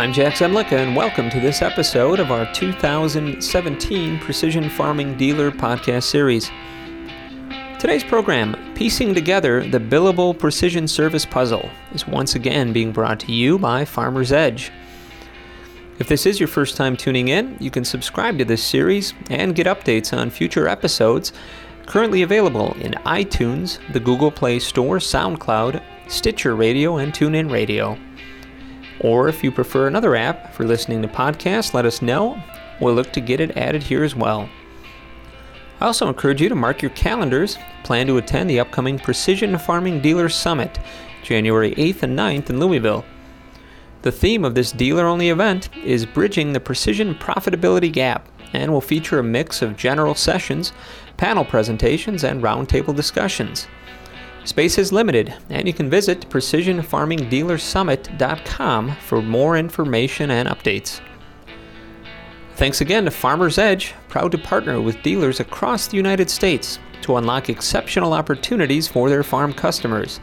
I'm Jack Zemlicka, and welcome to this episode of our 2017 Precision Farming Dealer podcast series. Today's program, Piecing Together the Billable Precision Service Puzzle, is once again being brought to you by Farmer's Edge. If this is your first time tuning in, you can subscribe to this series and get updates on future episodes currently available in iTunes, the Google Play Store, SoundCloud, Stitcher Radio, and TuneIn Radio. Or if you prefer another app for listening to podcasts, let us know. We'll look to get it added here as well. I also encourage you to mark your calendars. Plan to attend the upcoming Precision Farming Dealer Summit, January 8th and 9th in Louisville. The theme of this dealer only event is Bridging the Precision Profitability Gap and will feature a mix of general sessions, panel presentations, and roundtable discussions. Space is limited, and you can visit precisionfarmingdealersummit.com for more information and updates. Thanks again to Farmer's Edge, proud to partner with dealers across the United States to unlock exceptional opportunities for their farm customers.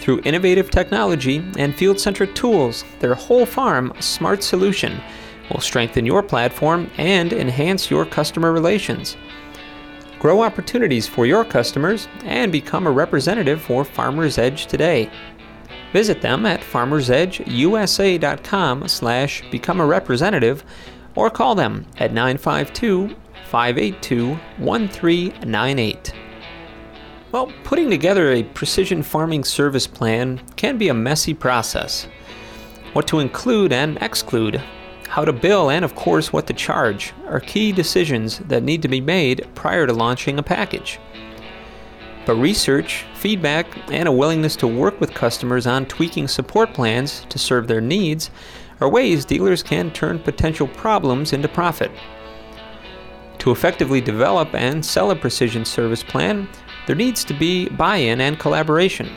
Through innovative technology and field centric tools, their whole farm smart solution will strengthen your platform and enhance your customer relations. Grow opportunities for your customers and become a representative for Farmers Edge today. Visit them at farmersedgeusa.com slash become a representative or call them at 952 582 1398. Well, putting together a precision farming service plan can be a messy process. What to include and exclude, how to bill, and of course, what to charge are key decisions that need to be made prior to launching a package. But research, feedback, and a willingness to work with customers on tweaking support plans to serve their needs are ways dealers can turn potential problems into profit. To effectively develop and sell a precision service plan, there needs to be buy in and collaboration,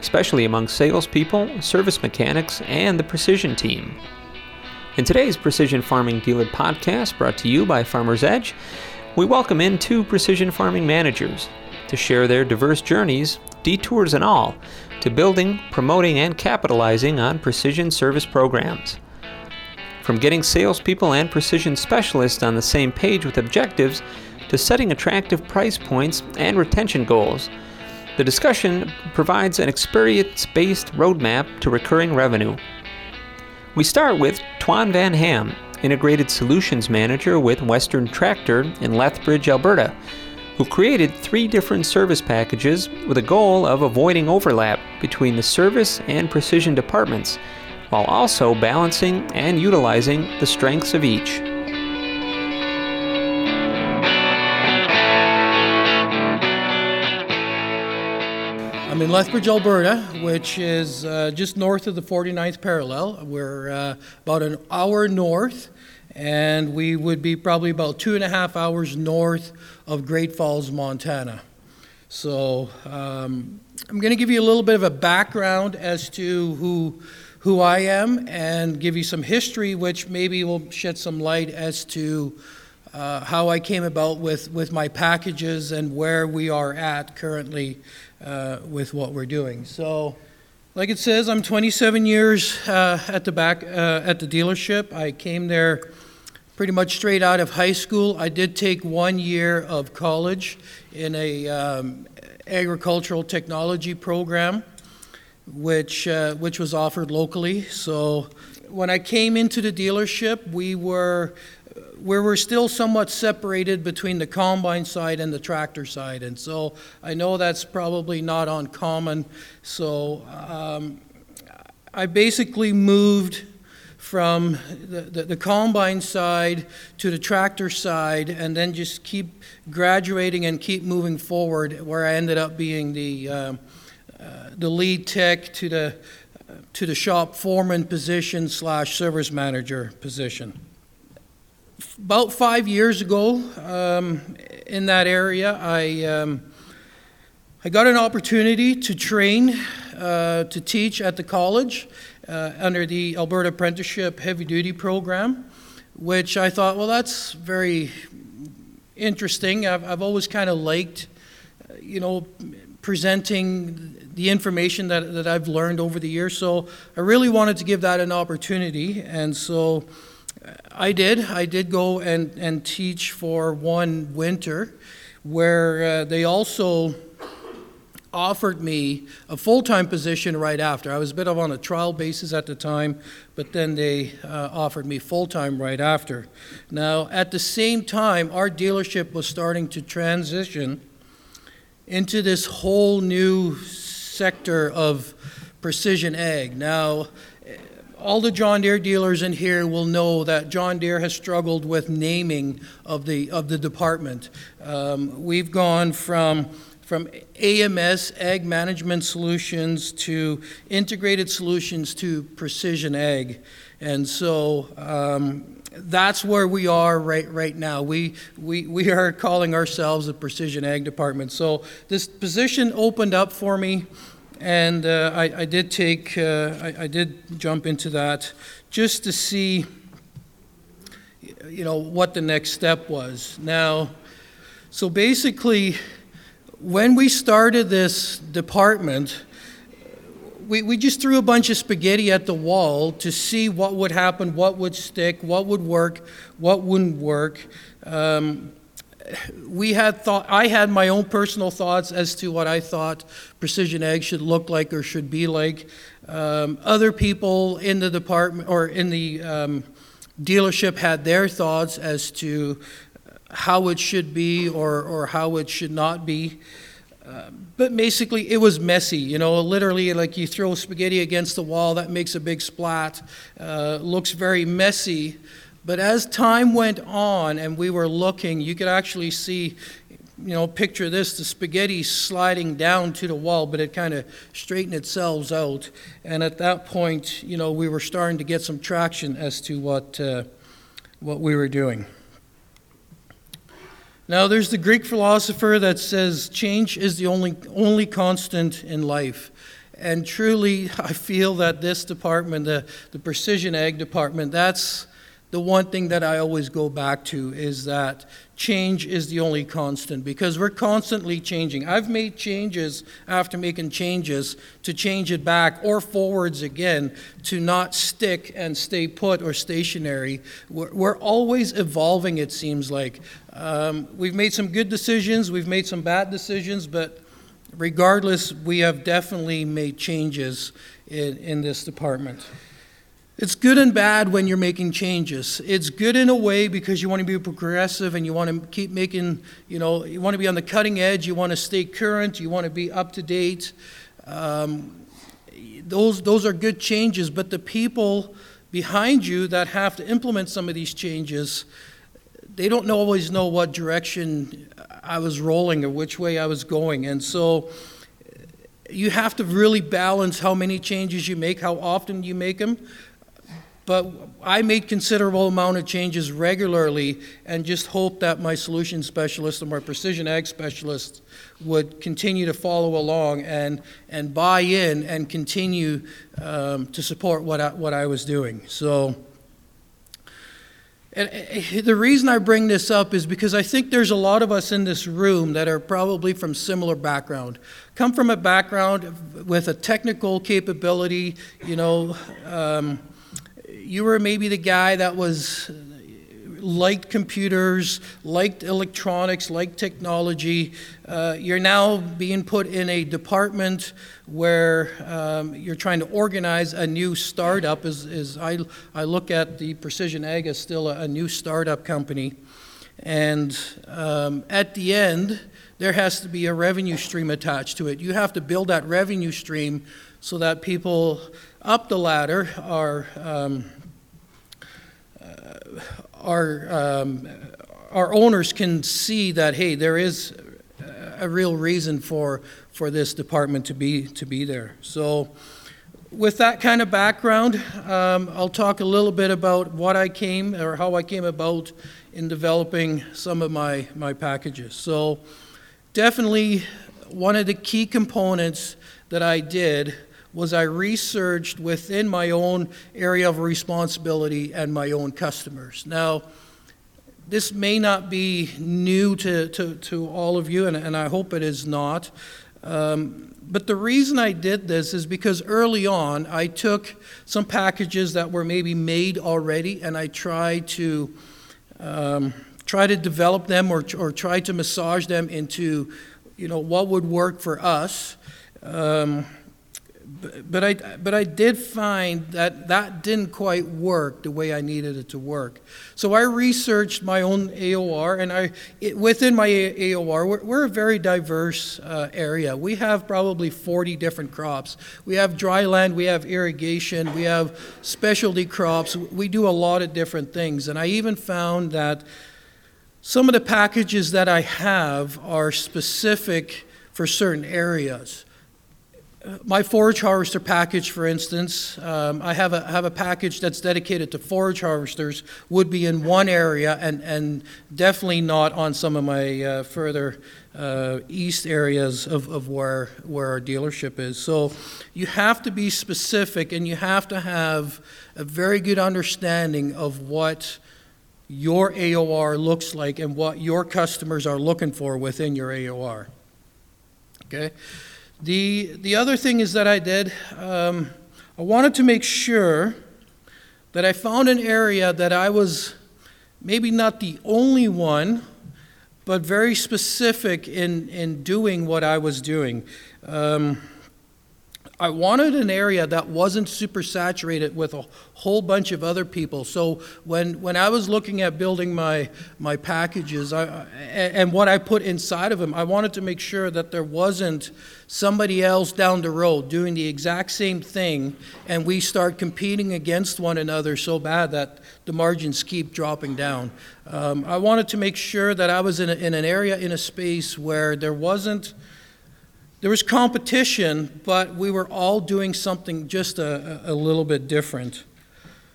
especially among salespeople, service mechanics, and the precision team. In today's Precision Farming Dealer podcast, brought to you by Farmer's Edge, we welcome in two precision farming managers to share their diverse journeys, detours and all, to building, promoting, and capitalizing on precision service programs. From getting salespeople and precision specialists on the same page with objectives to setting attractive price points and retention goals. The discussion provides an experience based roadmap to recurring revenue. We start with Twan Van Ham, Integrated Solutions Manager with Western Tractor in Lethbridge, Alberta, who created three different service packages with a goal of avoiding overlap between the service and precision departments, while also balancing and utilizing the strengths of each. In Lethbridge, Alberta, which is uh, just north of the 49th parallel. We're uh, about an hour north, and we would be probably about two and a half hours north of Great Falls, Montana. So um, I'm going to give you a little bit of a background as to who who I am and give you some history, which maybe will shed some light as to uh, how I came about with, with my packages and where we are at currently uh, with what we're doing. So, like it says, I'm 27 years uh, at the back uh, at the dealership. I came there pretty much straight out of high school. I did take one year of college in a um, agricultural technology program, which uh, which was offered locally. So, when I came into the dealership, we were where we're still somewhat separated between the combine side and the tractor side. And so I know that's probably not uncommon. So um, I basically moved from the, the, the, combine side to the tractor side and then just keep graduating and keep moving forward where I ended up being the, uh, uh, the lead tech to the, to the shop foreman position slash service manager position about five years ago, um, in that area, I, um, I got an opportunity to train uh, to teach at the college uh, under the Alberta Apprenticeship Heavy Duty Program, which I thought, well, that's very interesting. I've, I've always kind of liked, uh, you know, presenting the information that, that I've learned over the years. So I really wanted to give that an opportunity. And so I did. I did go and, and teach for one winter where uh, they also offered me a full time position right after. I was a bit of on a trial basis at the time, but then they uh, offered me full time right after. Now, at the same time, our dealership was starting to transition into this whole new sector of precision ag. Now, all the John Deere dealers in here will know that John Deere has struggled with naming of the of the department. Um, we've gone from from AMS, Ag Management Solutions, to Integrated Solutions to Precision Ag. And so um, that's where we are right, right now. We, we, we are calling ourselves a Precision Ag Department. So this position opened up for me, and uh, I, I, did take, uh, I, I did jump into that just to see, you know, what the next step was. Now, so basically, when we started this department, we, we just threw a bunch of spaghetti at the wall to see what would happen, what would stick, what would work, what wouldn't work. Um, we had thought, I had my own personal thoughts as to what I thought precision ag should look like or should be like. Um, other people in the department or in the um, dealership had their thoughts as to how it should be or, or how it should not be. Uh, but basically, it was messy. You know, literally, like you throw spaghetti against the wall, that makes a big splat. Uh, looks very messy. But as time went on and we were looking, you could actually see, you know, picture this the spaghetti sliding down to the wall, but it kind of straightened itself out. And at that point, you know, we were starting to get some traction as to what, uh, what we were doing. Now, there's the Greek philosopher that says change is the only, only constant in life. And truly, I feel that this department, the, the precision ag department, that's the one thing that I always go back to is that change is the only constant because we're constantly changing. I've made changes after making changes to change it back or forwards again to not stick and stay put or stationary. We're, we're always evolving, it seems like. Um, we've made some good decisions, we've made some bad decisions, but regardless, we have definitely made changes in, in this department. It's good and bad when you're making changes. It's good in a way because you want to be progressive and you want to keep making, you know, you want to be on the cutting edge, you want to stay current, you want to be up to date. Um, those, those are good changes, but the people behind you that have to implement some of these changes, they don't always know what direction I was rolling or which way I was going. And so you have to really balance how many changes you make, how often you make them. But I made considerable amount of changes regularly and just hope that my solution specialist and my precision ag specialist would continue to follow along and, and buy in and continue um, to support what I, what I was doing. So, and eh, the reason I bring this up is because I think there's a lot of us in this room that are probably from similar background. Come from a background with a technical capability, you know. Um, you were maybe the guy that was liked computers, liked electronics, liked technology. Uh, you're now being put in a department where um, you're trying to organize a new startup. As, as I, I look at the Precision Ag as still a, a new startup company. And um, at the end, there has to be a revenue stream attached to it. You have to build that revenue stream so that people up the ladder are. Um, our, um, our owners can see that, hey, there is a real reason for, for this department to be, to be there. So, with that kind of background, um, I'll talk a little bit about what I came or how I came about in developing some of my, my packages. So, definitely one of the key components that I did was I researched within my own area of responsibility and my own customers. Now, this may not be new to, to, to all of you, and, and I hope it is not. Um, but the reason I did this is because early on I took some packages that were maybe made already and I tried to um, try to develop them or, or try to massage them into you know what would work for us. Um, but I, but I did find that that didn't quite work the way I needed it to work. So I researched my own AOR, and I, it, within my AOR, we're, we're a very diverse uh, area. We have probably 40 different crops. We have dry land, we have irrigation, we have specialty crops. We do a lot of different things. And I even found that some of the packages that I have are specific for certain areas my forage harvester package, for instance, um, I have a, have a package that's dedicated to forage harvesters, would be in one area and, and definitely not on some of my uh, further uh, east areas of, of where, where our dealership is. So you have to be specific and you have to have a very good understanding of what your AOR looks like and what your customers are looking for within your AOR. Okay? The, the other thing is that I did, um, I wanted to make sure that I found an area that I was maybe not the only one, but very specific in, in doing what I was doing. Um, I wanted an area that wasn't super saturated with a whole bunch of other people. So when, when I was looking at building my, my packages I, and what I put inside of them, I wanted to make sure that there wasn't somebody else down the road doing the exact same thing and we start competing against one another so bad that the margins keep dropping down. Um, I wanted to make sure that I was in, a, in an area, in a space where there wasn't there was competition, but we were all doing something just a, a little bit different.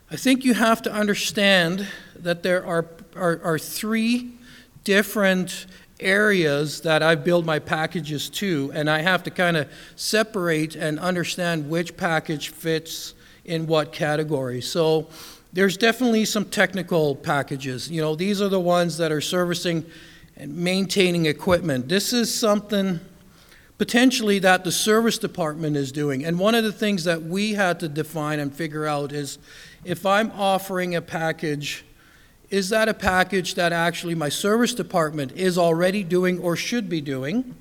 I think you have to understand that there are, are, are three different areas that I build my packages to, and I have to kind of separate and understand which package fits in what category. So there's definitely some technical packages. You know, these are the ones that are servicing and maintaining equipment. This is something potentially that the service department is doing. And one of the things that we had to define and figure out is if I'm offering a package, is that a package that actually my service department is already doing or should be doing?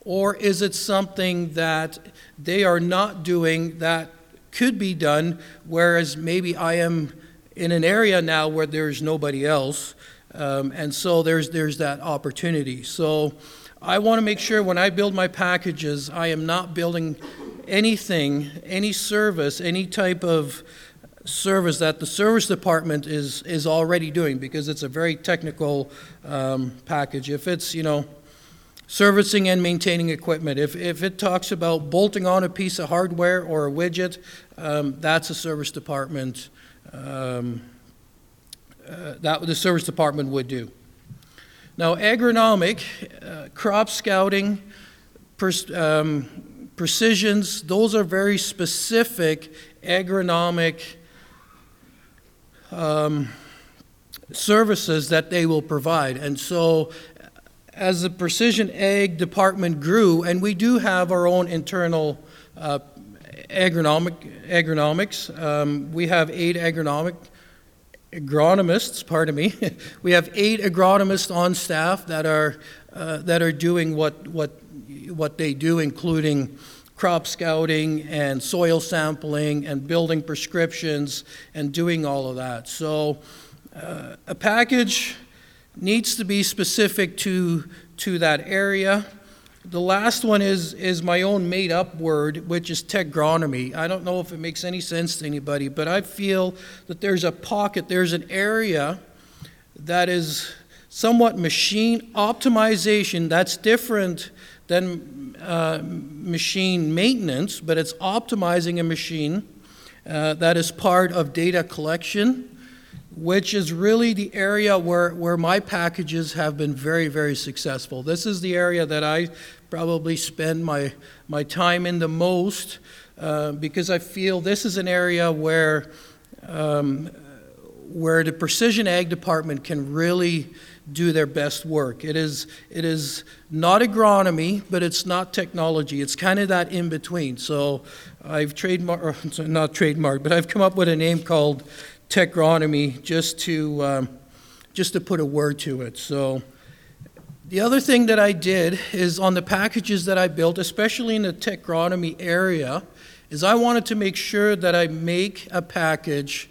Or is it something that they are not doing that could be done, whereas maybe I am in an area now where there's nobody else? Um, and so there's, there's that opportunity. So I want to make sure when I build my packages, I am not building anything, any service, any type of service that the service department is, is already doing because it's a very technical um, package. If it's, you know, servicing and maintaining equipment, if, if it talks about bolting on a piece of hardware or a widget, um, that's a service department, um, uh, that the service department would do. Now, agronomic, uh, crop scouting, pers- um, precisions, those are very specific agronomic um, services that they will provide. And so, as the precision ag department grew, and we do have our own internal uh, agronomic agronomics, um, we have eight agronomic agronomists, pardon me. we have eight agronomists on staff that are, uh, that are doing what, what, what they do, including crop scouting and soil sampling and building prescriptions and doing all of that. So uh, a package needs to be specific to, to that area. The last one is, is my own made up word, which is techgronomy. I don't know if it makes any sense to anybody, but I feel that there's a pocket, there's an area that is somewhat machine optimization that's different than uh, machine maintenance, but it's optimizing a machine uh, that is part of data collection which is really the area where, where my packages have been very, very successful. This is the area that I probably spend my, my time in the most uh, because I feel this is an area where, um, where the precision ag department can really do their best work. It is, it is not agronomy, but it's not technology. It's kind of that in between. So I've trademarked, not trademarked, but I've come up with a name called Techronomy just to, um, just to put a word to it. So the other thing that I did is on the packages that I built, especially in the Techronomy area, is I wanted to make sure that I make a package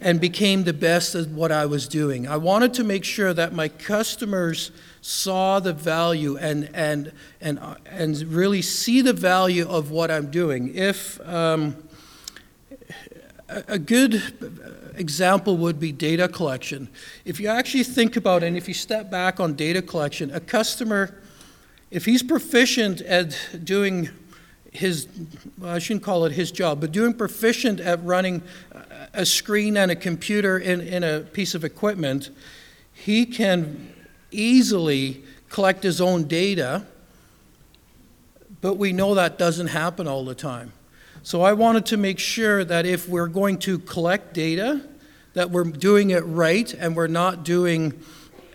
and became the best at what I was doing. I wanted to make sure that my customers saw the value and, and, and, and really see the value of what I'm doing. If um, a good example would be data collection. If you actually think about it, and if you step back on data collection, a customer, if he's proficient at doing his, well, I shouldn't call it his job, but doing proficient at running a screen and a computer in, in a piece of equipment, he can easily collect his own data, but we know that doesn't happen all the time. So I wanted to make sure that if we're going to collect data, that we're doing it right and we're not doing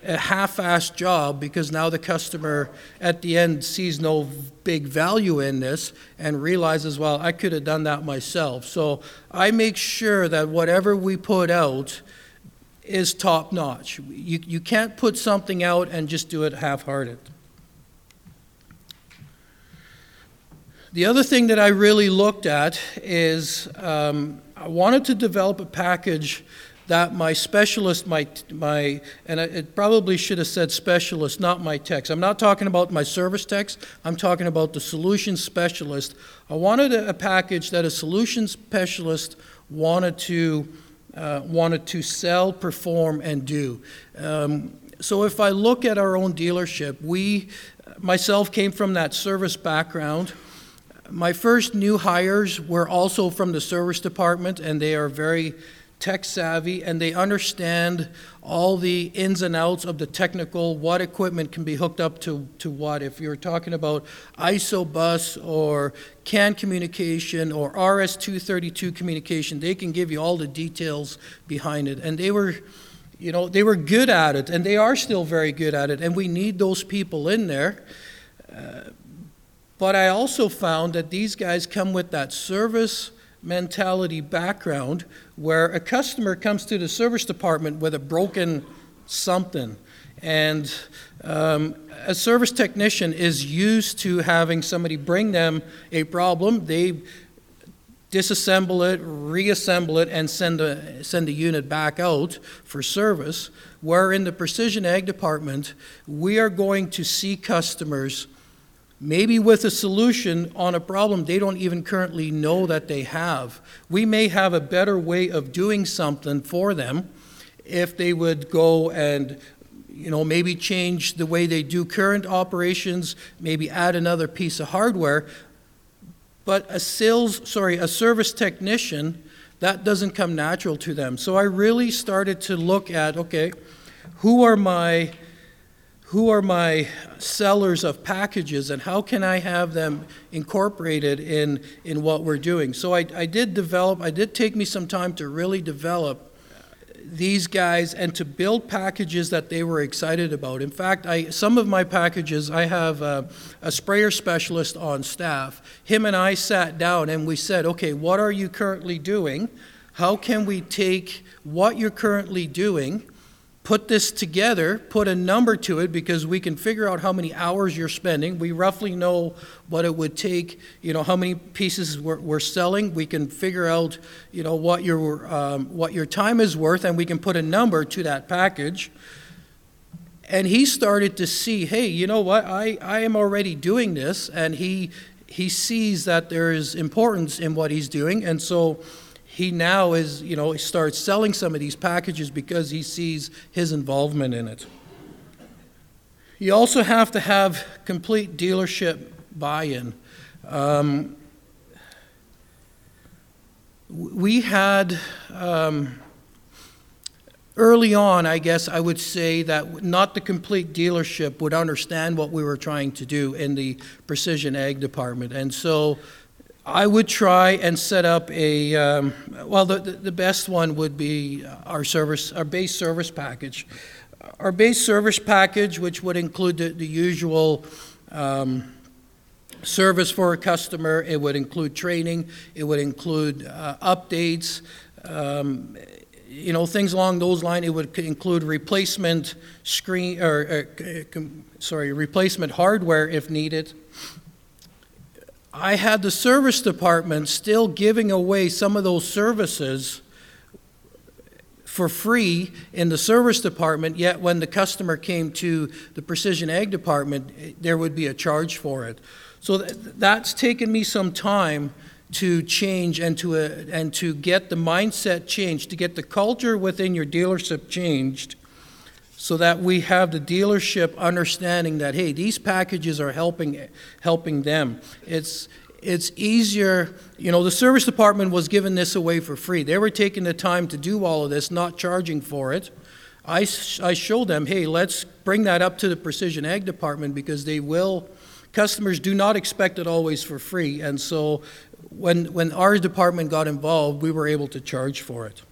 a half-assed job because now the customer at the end sees no big value in this and realizes, well, I could have done that myself. So I make sure that whatever we put out is top notch. You, you can't put something out and just do it half-hearted. The other thing that I really looked at is um, I wanted to develop a package that my specialist, my, my and it probably should have said specialist, not my techs. I'm not talking about my service techs, I'm talking about the solution specialist. I wanted a, a package that a solution specialist wanted to, uh, wanted to sell, perform, and do. Um, so if I look at our own dealership, we, myself came from that service background. My first new hires were also from the service department, and they are very tech savvy and they understand all the ins and outs of the technical, what equipment can be hooked up to, to what. If you're talking about ISOBUS or CAN communication or RS-232 communication, they can give you all the details behind it. And they were, you know, they were good at it and they are still very good at it. And we need those people in there. Uh, but I also found that these guys come with that service mentality background where a customer comes to the service department with a broken something. And um, a service technician is used to having somebody bring them a problem. They disassemble it, reassemble it, and send a, send a unit back out for service. Where in the precision ag department, we are going to see customers maybe with a solution on a problem they don't even currently know that they have. We may have a better way of doing something for them if they would go and you know maybe change the way they do current operations, maybe add another piece of hardware. But a sales, sorry, a service technician, that doesn't come natural to them. So I really started to look at okay, who are my who are my sellers of packages and how can I have them incorporated in, in what we're doing. So I, I did develop, I did take me some time to really develop these guys and to build packages that they were excited about. In fact, I, some of my packages, I have a, a sprayer specialist on staff. Him and I sat down and we said, okay, what are you currently doing? How can we take what you're currently doing? Put this together, put a number to it because we can figure out how many hours you're spending. We roughly know what it would take, you know, how many pieces we're, we're selling. We can figure out, you know, what your, um, what your time is worth, and we can put a number to that package. And he started to see, hey, you know what, I, I am already doing this, and he, he sees that there is importance in what he's doing, and so he now is, you know, he starts selling some of these packages because he sees his involvement in it. You also have to have complete dealership buy in. Um, we had, um, early on, I guess I would say that not the complete dealership would understand what we were trying to do in the precision ag department. And so I would try and set up a, um, well, the, the best one would be our service, our base service package. Our base service package, which would include the, the usual um, service for a customer, it would include training, it would include uh, updates, um, you know, things along those lines. It would include replacement screen, or, uh, sorry, replacement hardware if needed. I had the service department still giving away some of those services for free in the service department, yet when the customer came to the precision ag department, there would be a charge for it. So that's taken me some time to change and to, uh, and to get the mindset changed, to get the culture within your dealership changed so that we have the dealership understanding that hey these packages are helping helping them. It's it's easier you know the service department was giving this away for free. They were taking the time to do all of this not charging for it. I, I showed them hey let's bring that up to the precision ag department because they will customers do not expect it always for free. And so when when our department got involved we were able to charge for it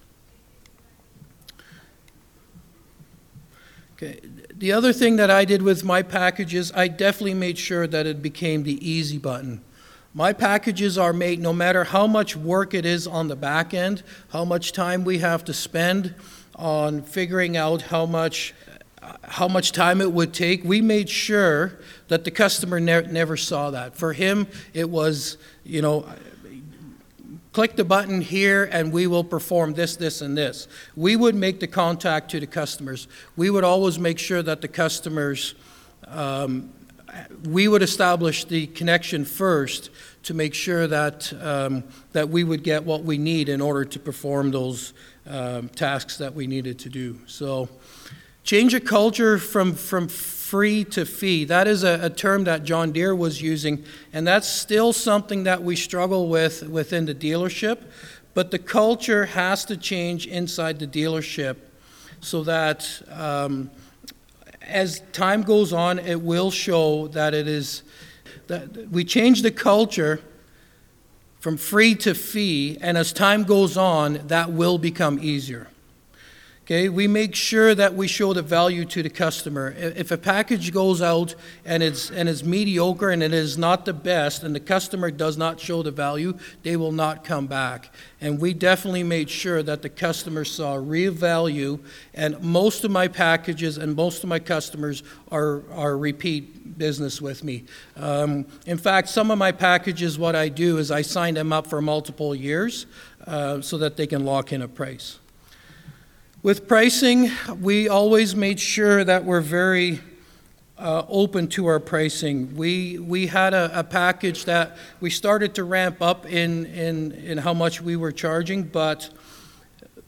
Okay. The other thing that I did with my packages, I definitely made sure that it became the easy button. My packages are made no matter how much work it is on the back end, how much time we have to spend on figuring out how much how much time it would take. We made sure that the customer ne- never saw that. For him, it was, you know, click the button here and we will perform this, this, and this. We would make the contact to the customers. We would always make sure that the customers, um, we would establish the connection first to make sure that, um, that we would get what we need in order to perform those um, tasks that we needed to do. So, change a culture from, from free to fee. That is a, a, term that John Deere was using, and that's still something that we struggle with within the dealership. But the culture has to change inside the dealership so that um, as time goes on, it will show that it is that we change the culture from free to fee, and as time goes on, that will become easier. Okay, we make sure that we show the value to the customer. If a package goes out and it's and it's mediocre and it is not the best and the customer does not show the value, they will not come back. And we definitely made sure that the customer saw real value and most of my packages and most of my customers are are repeat business with me. Um, in fact, some of my packages, what I do is I sign them up for multiple years uh, so that they can lock in a price. With pricing, we always made sure that we're very uh, open to our pricing. We, we had a, a, package that we started to ramp up in, in, in how much we were charging, but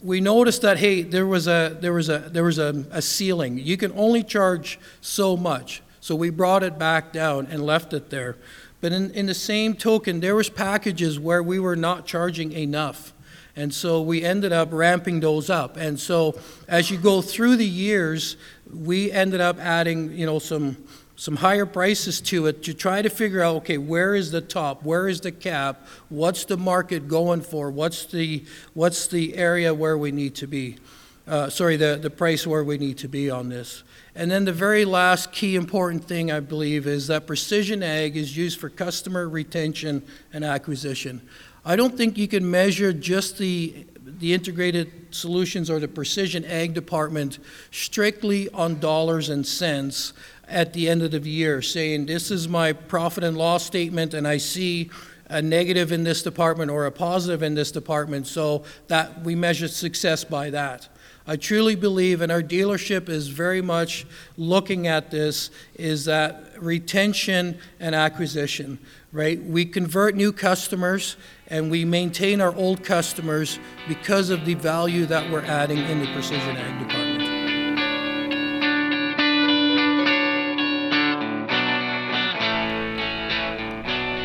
we noticed that hey, there was a there was a there was a, a ceiling. You can only charge so much. So we brought it back down and left it there. But in, in the same token, there was packages where we were not charging enough. And so we ended up ramping those up. And so as you go through the years, we ended up adding, you know, some some higher prices to it to try to figure out okay where is the top? Where is the cap? What's the market going for? What's the what's the area where we need to be uh, sorry the, the price where we need to be on this? And then the very last key important thing i believe is that precision ag is used for customer retention and acquisition I don't think you can measure just the, the integrated solutions or the precision ag department strictly on dollars and cents at the end of the year, saying this is my profit and loss statement and I see a negative in this department or a positive in this department, so that we measure success by that. I truly believe, and our dealership is very much looking at this, is that retention and acquisition, right? We convert new customers and we maintain our old customers because of the value that we're adding in the precision ag department.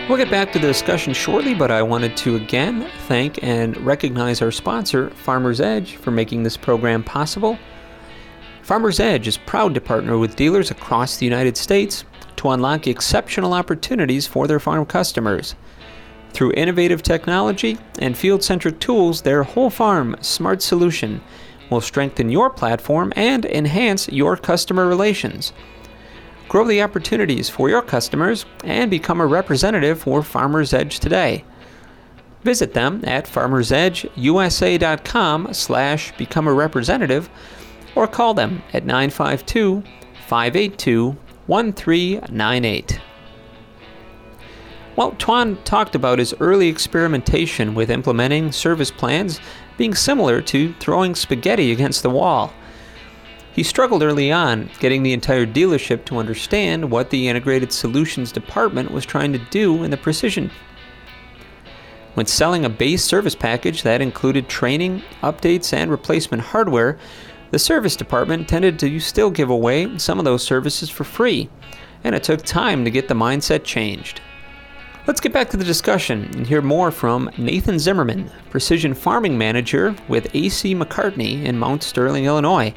We'll get back to the discussion shortly, but I wanted to again thank and recognize our sponsor, Farmer's Edge, for making this program possible. Farmer's Edge is proud to partner with dealers across the United States to unlock exceptional opportunities for their farm customers. Through innovative technology and field centric tools, their whole farm smart solution will strengthen your platform and enhance your customer relations. Grow the opportunities for your customers and become a representative for Farmers Edge today. Visit them at farmersedgeusa.com slash become a representative or call them at 952 582 1398. Well, Tuan talked about his early experimentation with implementing service plans being similar to throwing spaghetti against the wall. He struggled early on getting the entire dealership to understand what the Integrated Solutions Department was trying to do in the precision. When selling a base service package that included training, updates, and replacement hardware, the service department tended to still give away some of those services for free, and it took time to get the mindset changed. Let's get back to the discussion and hear more from Nathan Zimmerman, Precision Farming Manager with AC McCartney in Mount Sterling, Illinois,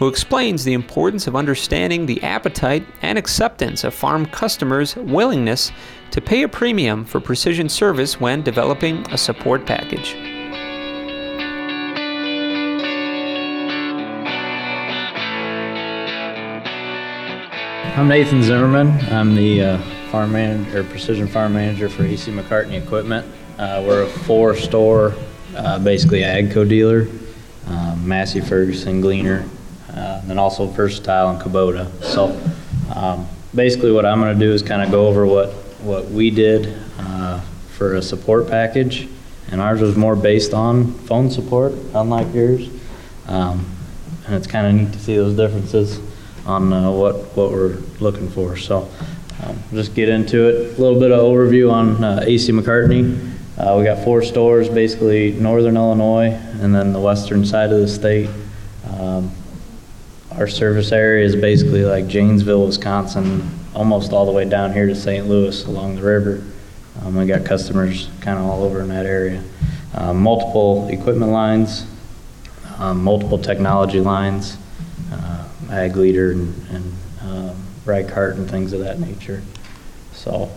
who explains the importance of understanding the appetite and acceptance of farm customers' willingness to pay a premium for precision service when developing a support package. I'm Nathan Zimmerman. I'm the uh, farm manager, or precision farm manager for AC McCartney Equipment. Uh, we're a four-store, uh, basically AGCO dealer, um, Massey Ferguson, Gleaner, uh, and also Versatile and Kubota. So um, basically, what I'm going to do is kind of go over what what we did uh, for a support package, and ours was more based on phone support, unlike yours. Um, and it's kind of neat to see those differences on uh, what what we're looking for. So um, just get into it. A little bit of overview on uh, AC McCartney. Uh, we got four stores, basically northern Illinois, and then the western side of the state. Um, our service area is basically like Janesville, Wisconsin, almost all the way down here to St. Louis along the river. Um, we got customers kind of all over in that area. Um, multiple equipment lines, um, multiple technology lines, uh, ag leader and, and Reichhardt and things of that nature. So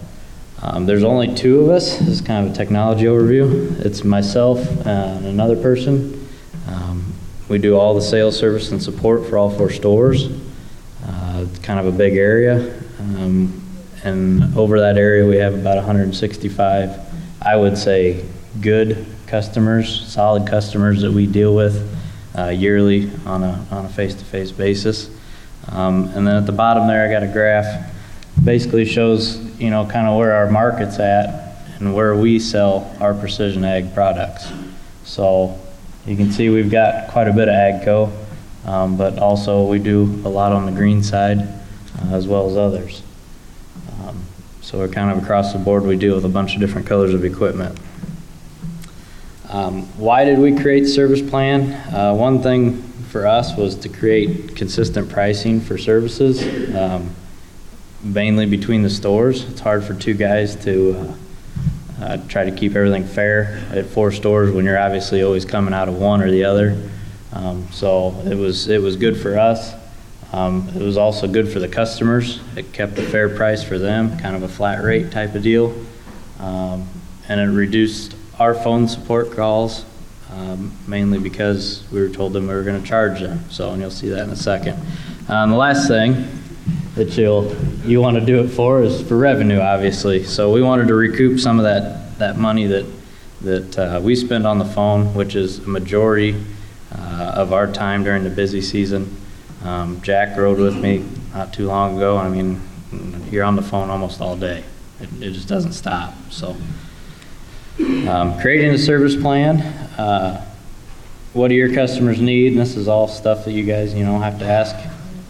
um, there's only two of us. This is kind of a technology overview. It's myself and another person. Um, we do all the sales, service, and support for all four stores. Uh, it's kind of a big area. Um, and over that area, we have about 165, I would say, good customers, solid customers that we deal with uh, yearly on a on a face-to-face basis. Um, and then at the bottom there, I got a graph. Basically shows you know kind of where our market's at and where we sell our precision ag products. So you can see we've got quite a bit of AGCO, um, but also we do a lot on the green side uh, as well as others. Um, so we're kind of across the board. We deal with a bunch of different colors of equipment. Um, why did we create service plan? Uh, one thing for us was to create consistent pricing for services, um, mainly between the stores. It's hard for two guys to uh, uh, try to keep everything fair at four stores when you're obviously always coming out of one or the other. Um, so it was it was good for us. Um, it was also good for the customers. It kept a fair price for them, kind of a flat rate type of deal, um, and it reduced our phone support calls, um, mainly because we were told them we were going to charge them. So, and you'll see that in a second. Um, the last thing that you'll you want to do it for is for revenue, obviously. So we wanted to recoup some of that that money that that uh, we spend on the phone, which is a majority uh, of our time during the busy season. Um, Jack rode with me not too long ago. I mean, you're on the phone almost all day. It, it just doesn't stop. So. Um, creating a service plan. Uh, what do your customers need? And this is all stuff that you guys, you know, have to ask,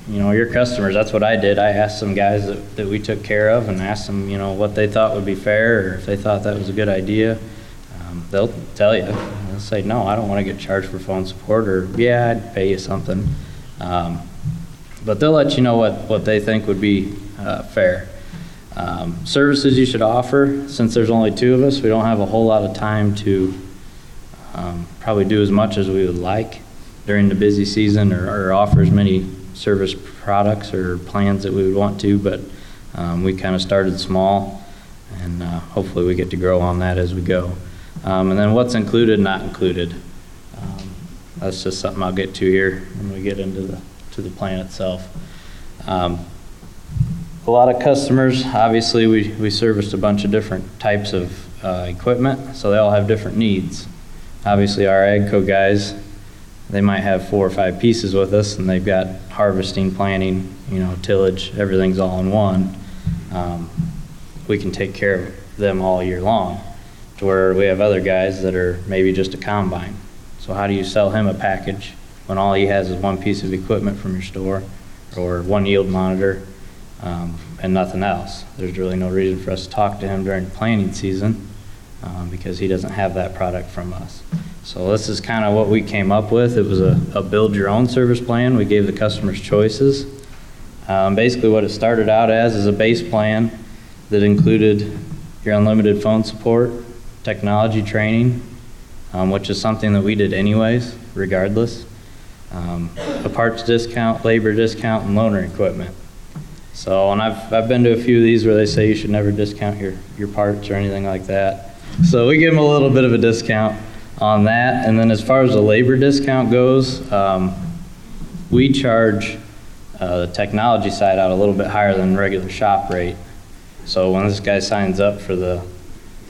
you know, your customers. That's what I did. I asked some guys that, that we took care of and asked them, you know, what they thought would be fair or if they thought that was a good idea. Um, they'll tell you. They'll say, no, I don't want to get charged for phone support or, yeah, I'd pay you something. Um, but they'll let you know what, what they think would be uh, fair. Um, services you should offer, since there's only two of us, we don't have a whole lot of time to um, probably do as much as we would like during the busy season or, or, offer as many service products or plans that we would want to, but um, we kind of started small and uh, hopefully we get to grow on that as we go. Um, And then what's included, not included. Um, That's just something I'll get to here when we get into the, to the plan itself. Um, a lot of customers, obviously, we, we serviced a bunch of different types of uh, equipment, so they all have different needs. Obviously, our AGCO guys, they might have four or five pieces with us, and they've got harvesting, planting, you know, tillage, everything's all in one. Um, We can take care of them all year long, to where we have other guys that are maybe just a combine. So how do you sell him a package when all he has is one piece of equipment from your store, or one yield monitor, um, and nothing else. There's really no reason for us to talk to him during planting season um, because he doesn't have that product from us. So this is kind of what we came up with. It was a, a build your own service plan. We gave the customers choices. Um, basically, what it started out as is a base plan that included your unlimited phone support, technology training, um, which is something that we did anyways, regardless. Um, a parts discount, labor discount, and loaner equipment. So, and I've, I've been to a few of these where they say you should never discount your, your parts or anything like that. So we give them a little bit of a discount on that. And then as far as the labor discount goes, um, we charge uh, the technology side out a little bit higher than regular shop rate. So when this guy signs up for the,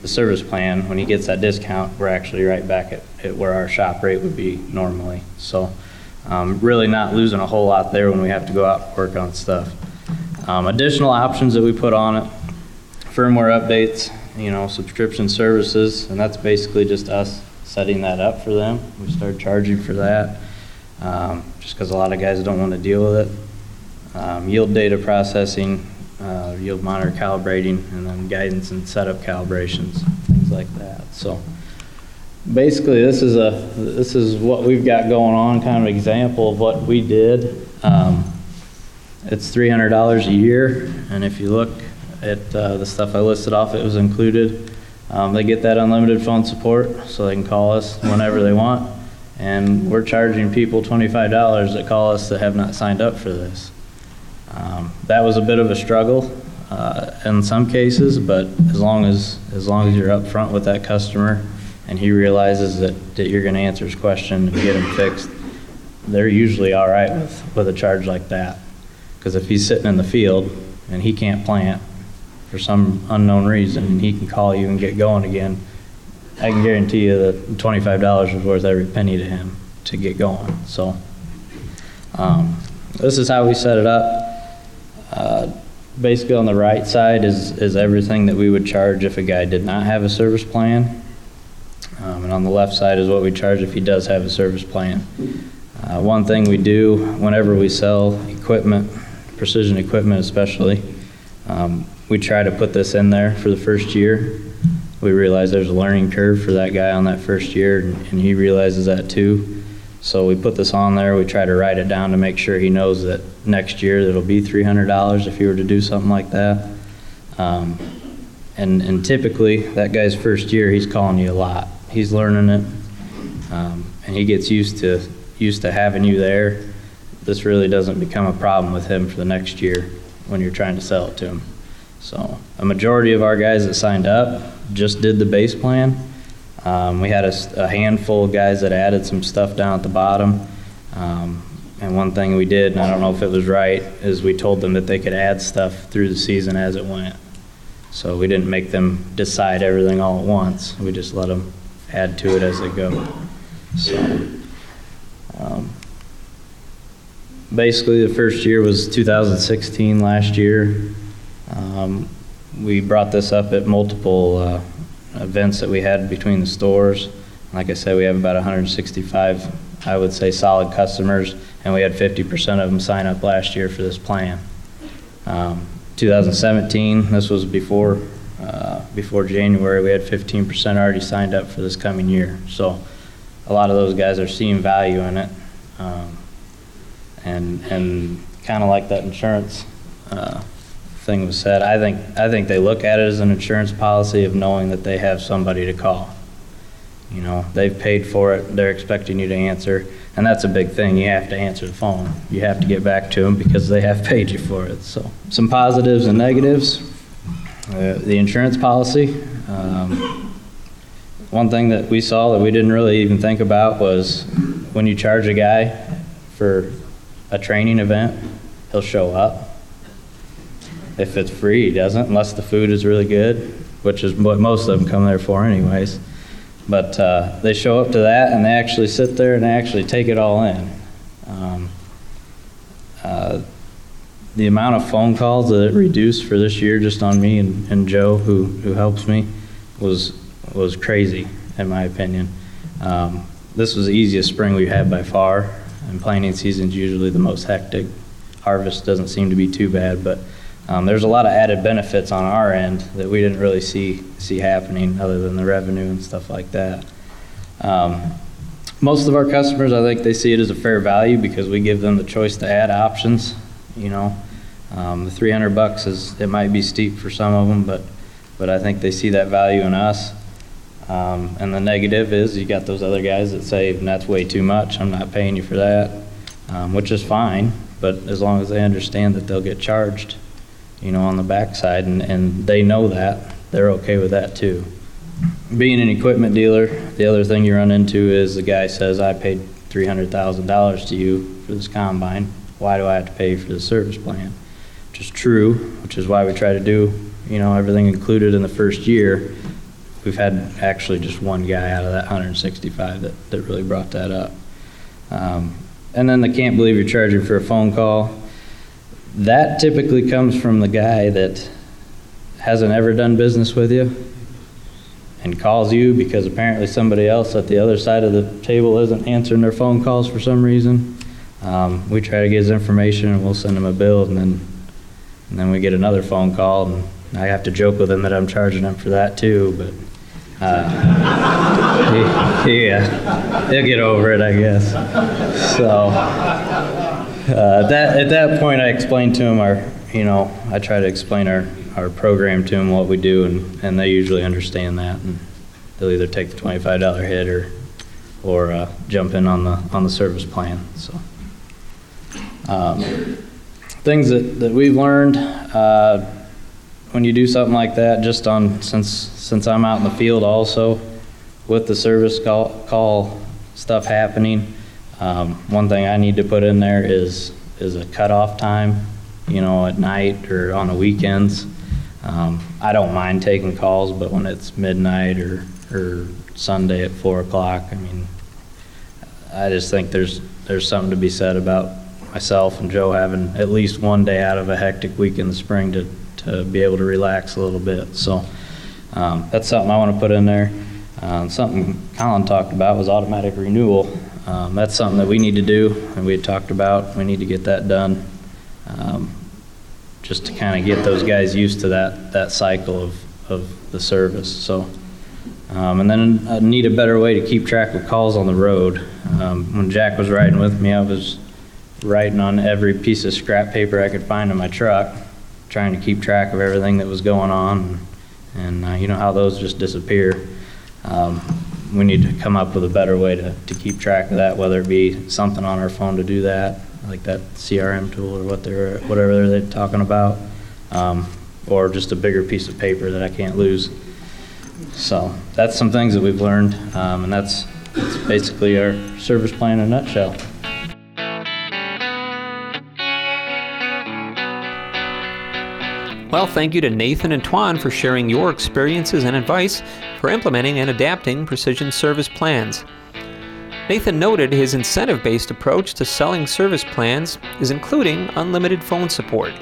the service plan, when he gets that discount, we're actually right back at, at where our shop rate would be normally. So um, really not losing a whole lot there when we have to go out and work on stuff. Um, additional options that we put on it, firmware updates, you know, subscription services, and that's basically just us setting that up for them. We start charging for that, um, just because a lot of guys don't want to deal with it. Um, yield data processing, uh, yield monitor calibrating, and then guidance and setup calibrations, things like that. So basically, this is a this is what we've got going on, kind of example of what we did. Um, it's three hundred dollars a year, and if you look at uh, the stuff I listed off, it was included. Um, they get that unlimited phone support, so they can call us whenever they want. And we're charging people twenty-five dollars that call us that have not signed up for this. Um, that was a bit of a struggle uh, in some cases, but as long as as long as you're upfront with that customer and he realizes that, that you're going to answer his question and get him fixed, they're usually all right with, with a charge like that. Because if he's sitting in the field and he can't plant for some unknown reason, and he can call you and get going again, I can guarantee you that twenty-five dollars was worth every penny to him to get going. So, um, this is how we set it up. Uh, basically, on the right side is is everything that we would charge if a guy did not have a service plan, um, and on the left side is what we charge if he does have a service plan. Uh, one thing we do whenever we sell equipment, precision equipment especially, um, we try to put this in there for the first year. We realize there's a learning curve for that guy on that first year, and, and he realizes that too. So we put this on there. We try to write it down to make sure he knows that next year it'll be $300 if he were to do something like that. Um, and, and typically, that guy's first year, he's calling you a lot. He's learning it, um, and he gets used to used to having you there. This really doesn't become a problem with him for the next year when you're trying to sell it to him. So a majority of our guys that signed up just did the base plan. Um, we had a handful of guys that added some stuff down at the bottom. Um, and one thing we did, and I don't know if it was right, is we told them that they could add stuff through the season as it went. So we didn't make them decide everything all at once. We just let them add to it as they go. So, um, basically, the first year was 2016 last year. Um, we brought this up at multiple uh, events that we had between the stores. Like I said, we have about 165, I would say, solid customers, and we had 50% of them sign up last year for this plan. Um, 2017, this was before, uh, before January, we had 15% already signed up for this coming year. So a lot of those guys are seeing value in it. Um, And, and kind of like that insurance uh, thing was said, I think, I think they look at it as an insurance policy of knowing that they have somebody to call. You know, they've paid for it, they're expecting you to answer, and that's a big thing, you have to answer the phone. You have to get back to them because they have paid you for it, so. Some positives and negatives. Uh, the insurance policy. Um, one thing that we saw that we didn't really even think about was when you charge a guy for a training event, he'll show up. If it's free, doesn't, unless the food is really good, which is what most of them come there for, anyways. But uh, they show up to that and they actually sit there and they actually take it all in. Um, uh, the amount of phone calls that it reduced for this year just on me and, and Joe, who, who helps me, was was crazy, in my opinion. Um, this was the easiest spring we've had by far, and planting season's usually the most hectic. Harvest doesn't seem to be too bad, but um, there's a lot of added benefits on our end that we didn't really see see happening, other than the revenue and stuff like that. Um, most of our customers, I think, they see it as a fair value because we give them the choice to add options. You know, um, the 300 bucks is it might be steep for some of them, but but I think they see that value in us. Um, and the negative is you got those other guys that say that's way too much. I'm not paying you for that, um, which is fine. But as long as they understand that they'll get charged, you know, on the backside, and, and they know that, they're okay with that too. Being an equipment dealer, the other thing you run into is the guy says, "I paid three hundred thousand dollars to you for this combine. Why do I have to pay for the service plan?" Which is true, which is why we try to do, you know, everything included in the first year we've had actually just one guy out of that 165 that, that really brought that up. Um, and then the can't believe you're charging for a phone call. That typically comes from the guy that hasn't ever done business with you and calls you because apparently somebody else at the other side of the table isn't answering their phone calls for some reason. Um, we try to get his information and we'll send him a bill and then and then we get another phone call and I have to joke with him that I'm charging him for that too, but uh, yeah, he'll get over it, I guess. So uh, that at that point, I explained to him our, you know, I try to explain our, our program to him, what we do, and, and they usually understand that, and they'll either take the twenty-five dollar hit or or uh, jump in on the on the service plan. So um, things that, that we've learned. Uh, when you do something like that, just on since since I'm out in the field also with the service call, call stuff happening, um, one thing I need to put in there is is a cutoff time, you know, at night or on the weekends. Um, I don't mind taking calls, but when it's midnight or or Sunday at four o'clock, I mean, I just think there's there's something to be said about myself and Joe having at least one day out of a hectic week in the spring to to be able to relax a little bit. So um, that's something I want to put in there. Um, something Colin talked about was automatic renewal. Um, that's something that we need to do, and we had talked about. We need to get that done, um, just to kind of get those guys used to that that cycle of of the service. So, um, and then I need a better way to keep track of calls on the road. Um, when Jack was riding with me, I was writing on every piece of scrap paper I could find in my truck trying to keep track of everything that was going on, and uh, you know how those just disappear. Um, we need to come up with a better way to, to keep track of that, whether it be something on our phone to do that, like that CRM tool or what they're, whatever they're talking about, um, or just a bigger piece of paper that I can't lose. So that's some things that we've learned, um, and that's, that's basically our service plan in a nutshell. Well, thank you to Nathan and Tuan for sharing your experiences and advice for implementing and adapting precision service plans. Nathan noted his incentive based approach to selling service plans is including unlimited phone support.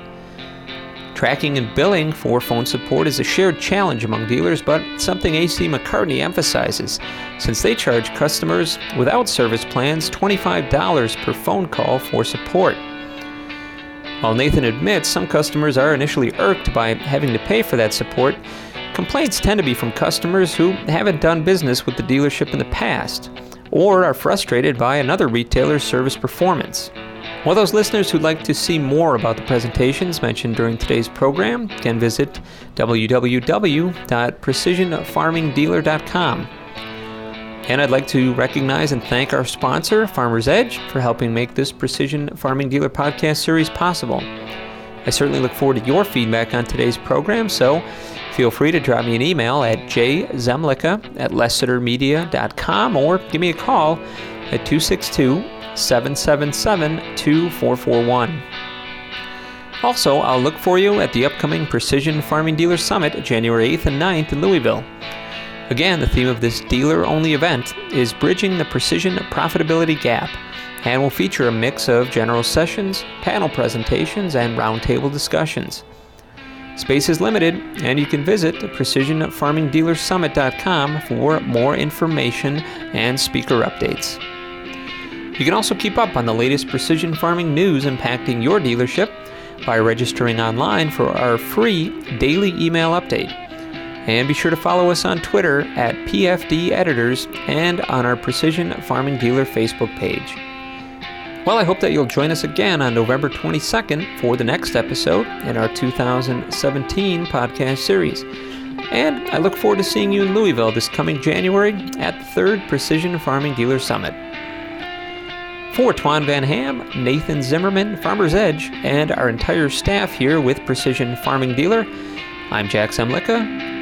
Tracking and billing for phone support is a shared challenge among dealers, but something AC McCartney emphasizes, since they charge customers without service plans $25 per phone call for support. While Nathan admits some customers are initially irked by having to pay for that support, complaints tend to be from customers who haven't done business with the dealership in the past or are frustrated by another retailer's service performance. While those listeners who'd like to see more about the presentations mentioned during today's program can visit www.precisionfarmingdealer.com. And I'd like to recognize and thank our sponsor, Farmer's Edge, for helping make this Precision Farming Dealer podcast series possible. I certainly look forward to your feedback on today's program, so feel free to drop me an email at jzemlicka at lessitermedia.com or give me a call at 262 777 2441. Also, I'll look for you at the upcoming Precision Farming Dealer Summit January 8th and 9th in Louisville. Again, the theme of this dealer only event is Bridging the Precision Profitability Gap and will feature a mix of general sessions, panel presentations, and roundtable discussions. Space is limited, and you can visit precisionfarmingdealersummit.com for more information and speaker updates. You can also keep up on the latest precision farming news impacting your dealership by registering online for our free daily email update. And be sure to follow us on Twitter at PFD Editors and on our Precision Farming Dealer Facebook page. Well, I hope that you'll join us again on November 22nd for the next episode in our 2017 podcast series. And I look forward to seeing you in Louisville this coming January at the third Precision Farming Dealer Summit. For Twan Van Ham, Nathan Zimmerman, Farmer's Edge, and our entire staff here with Precision Farming Dealer, I'm Jack Zemlicka.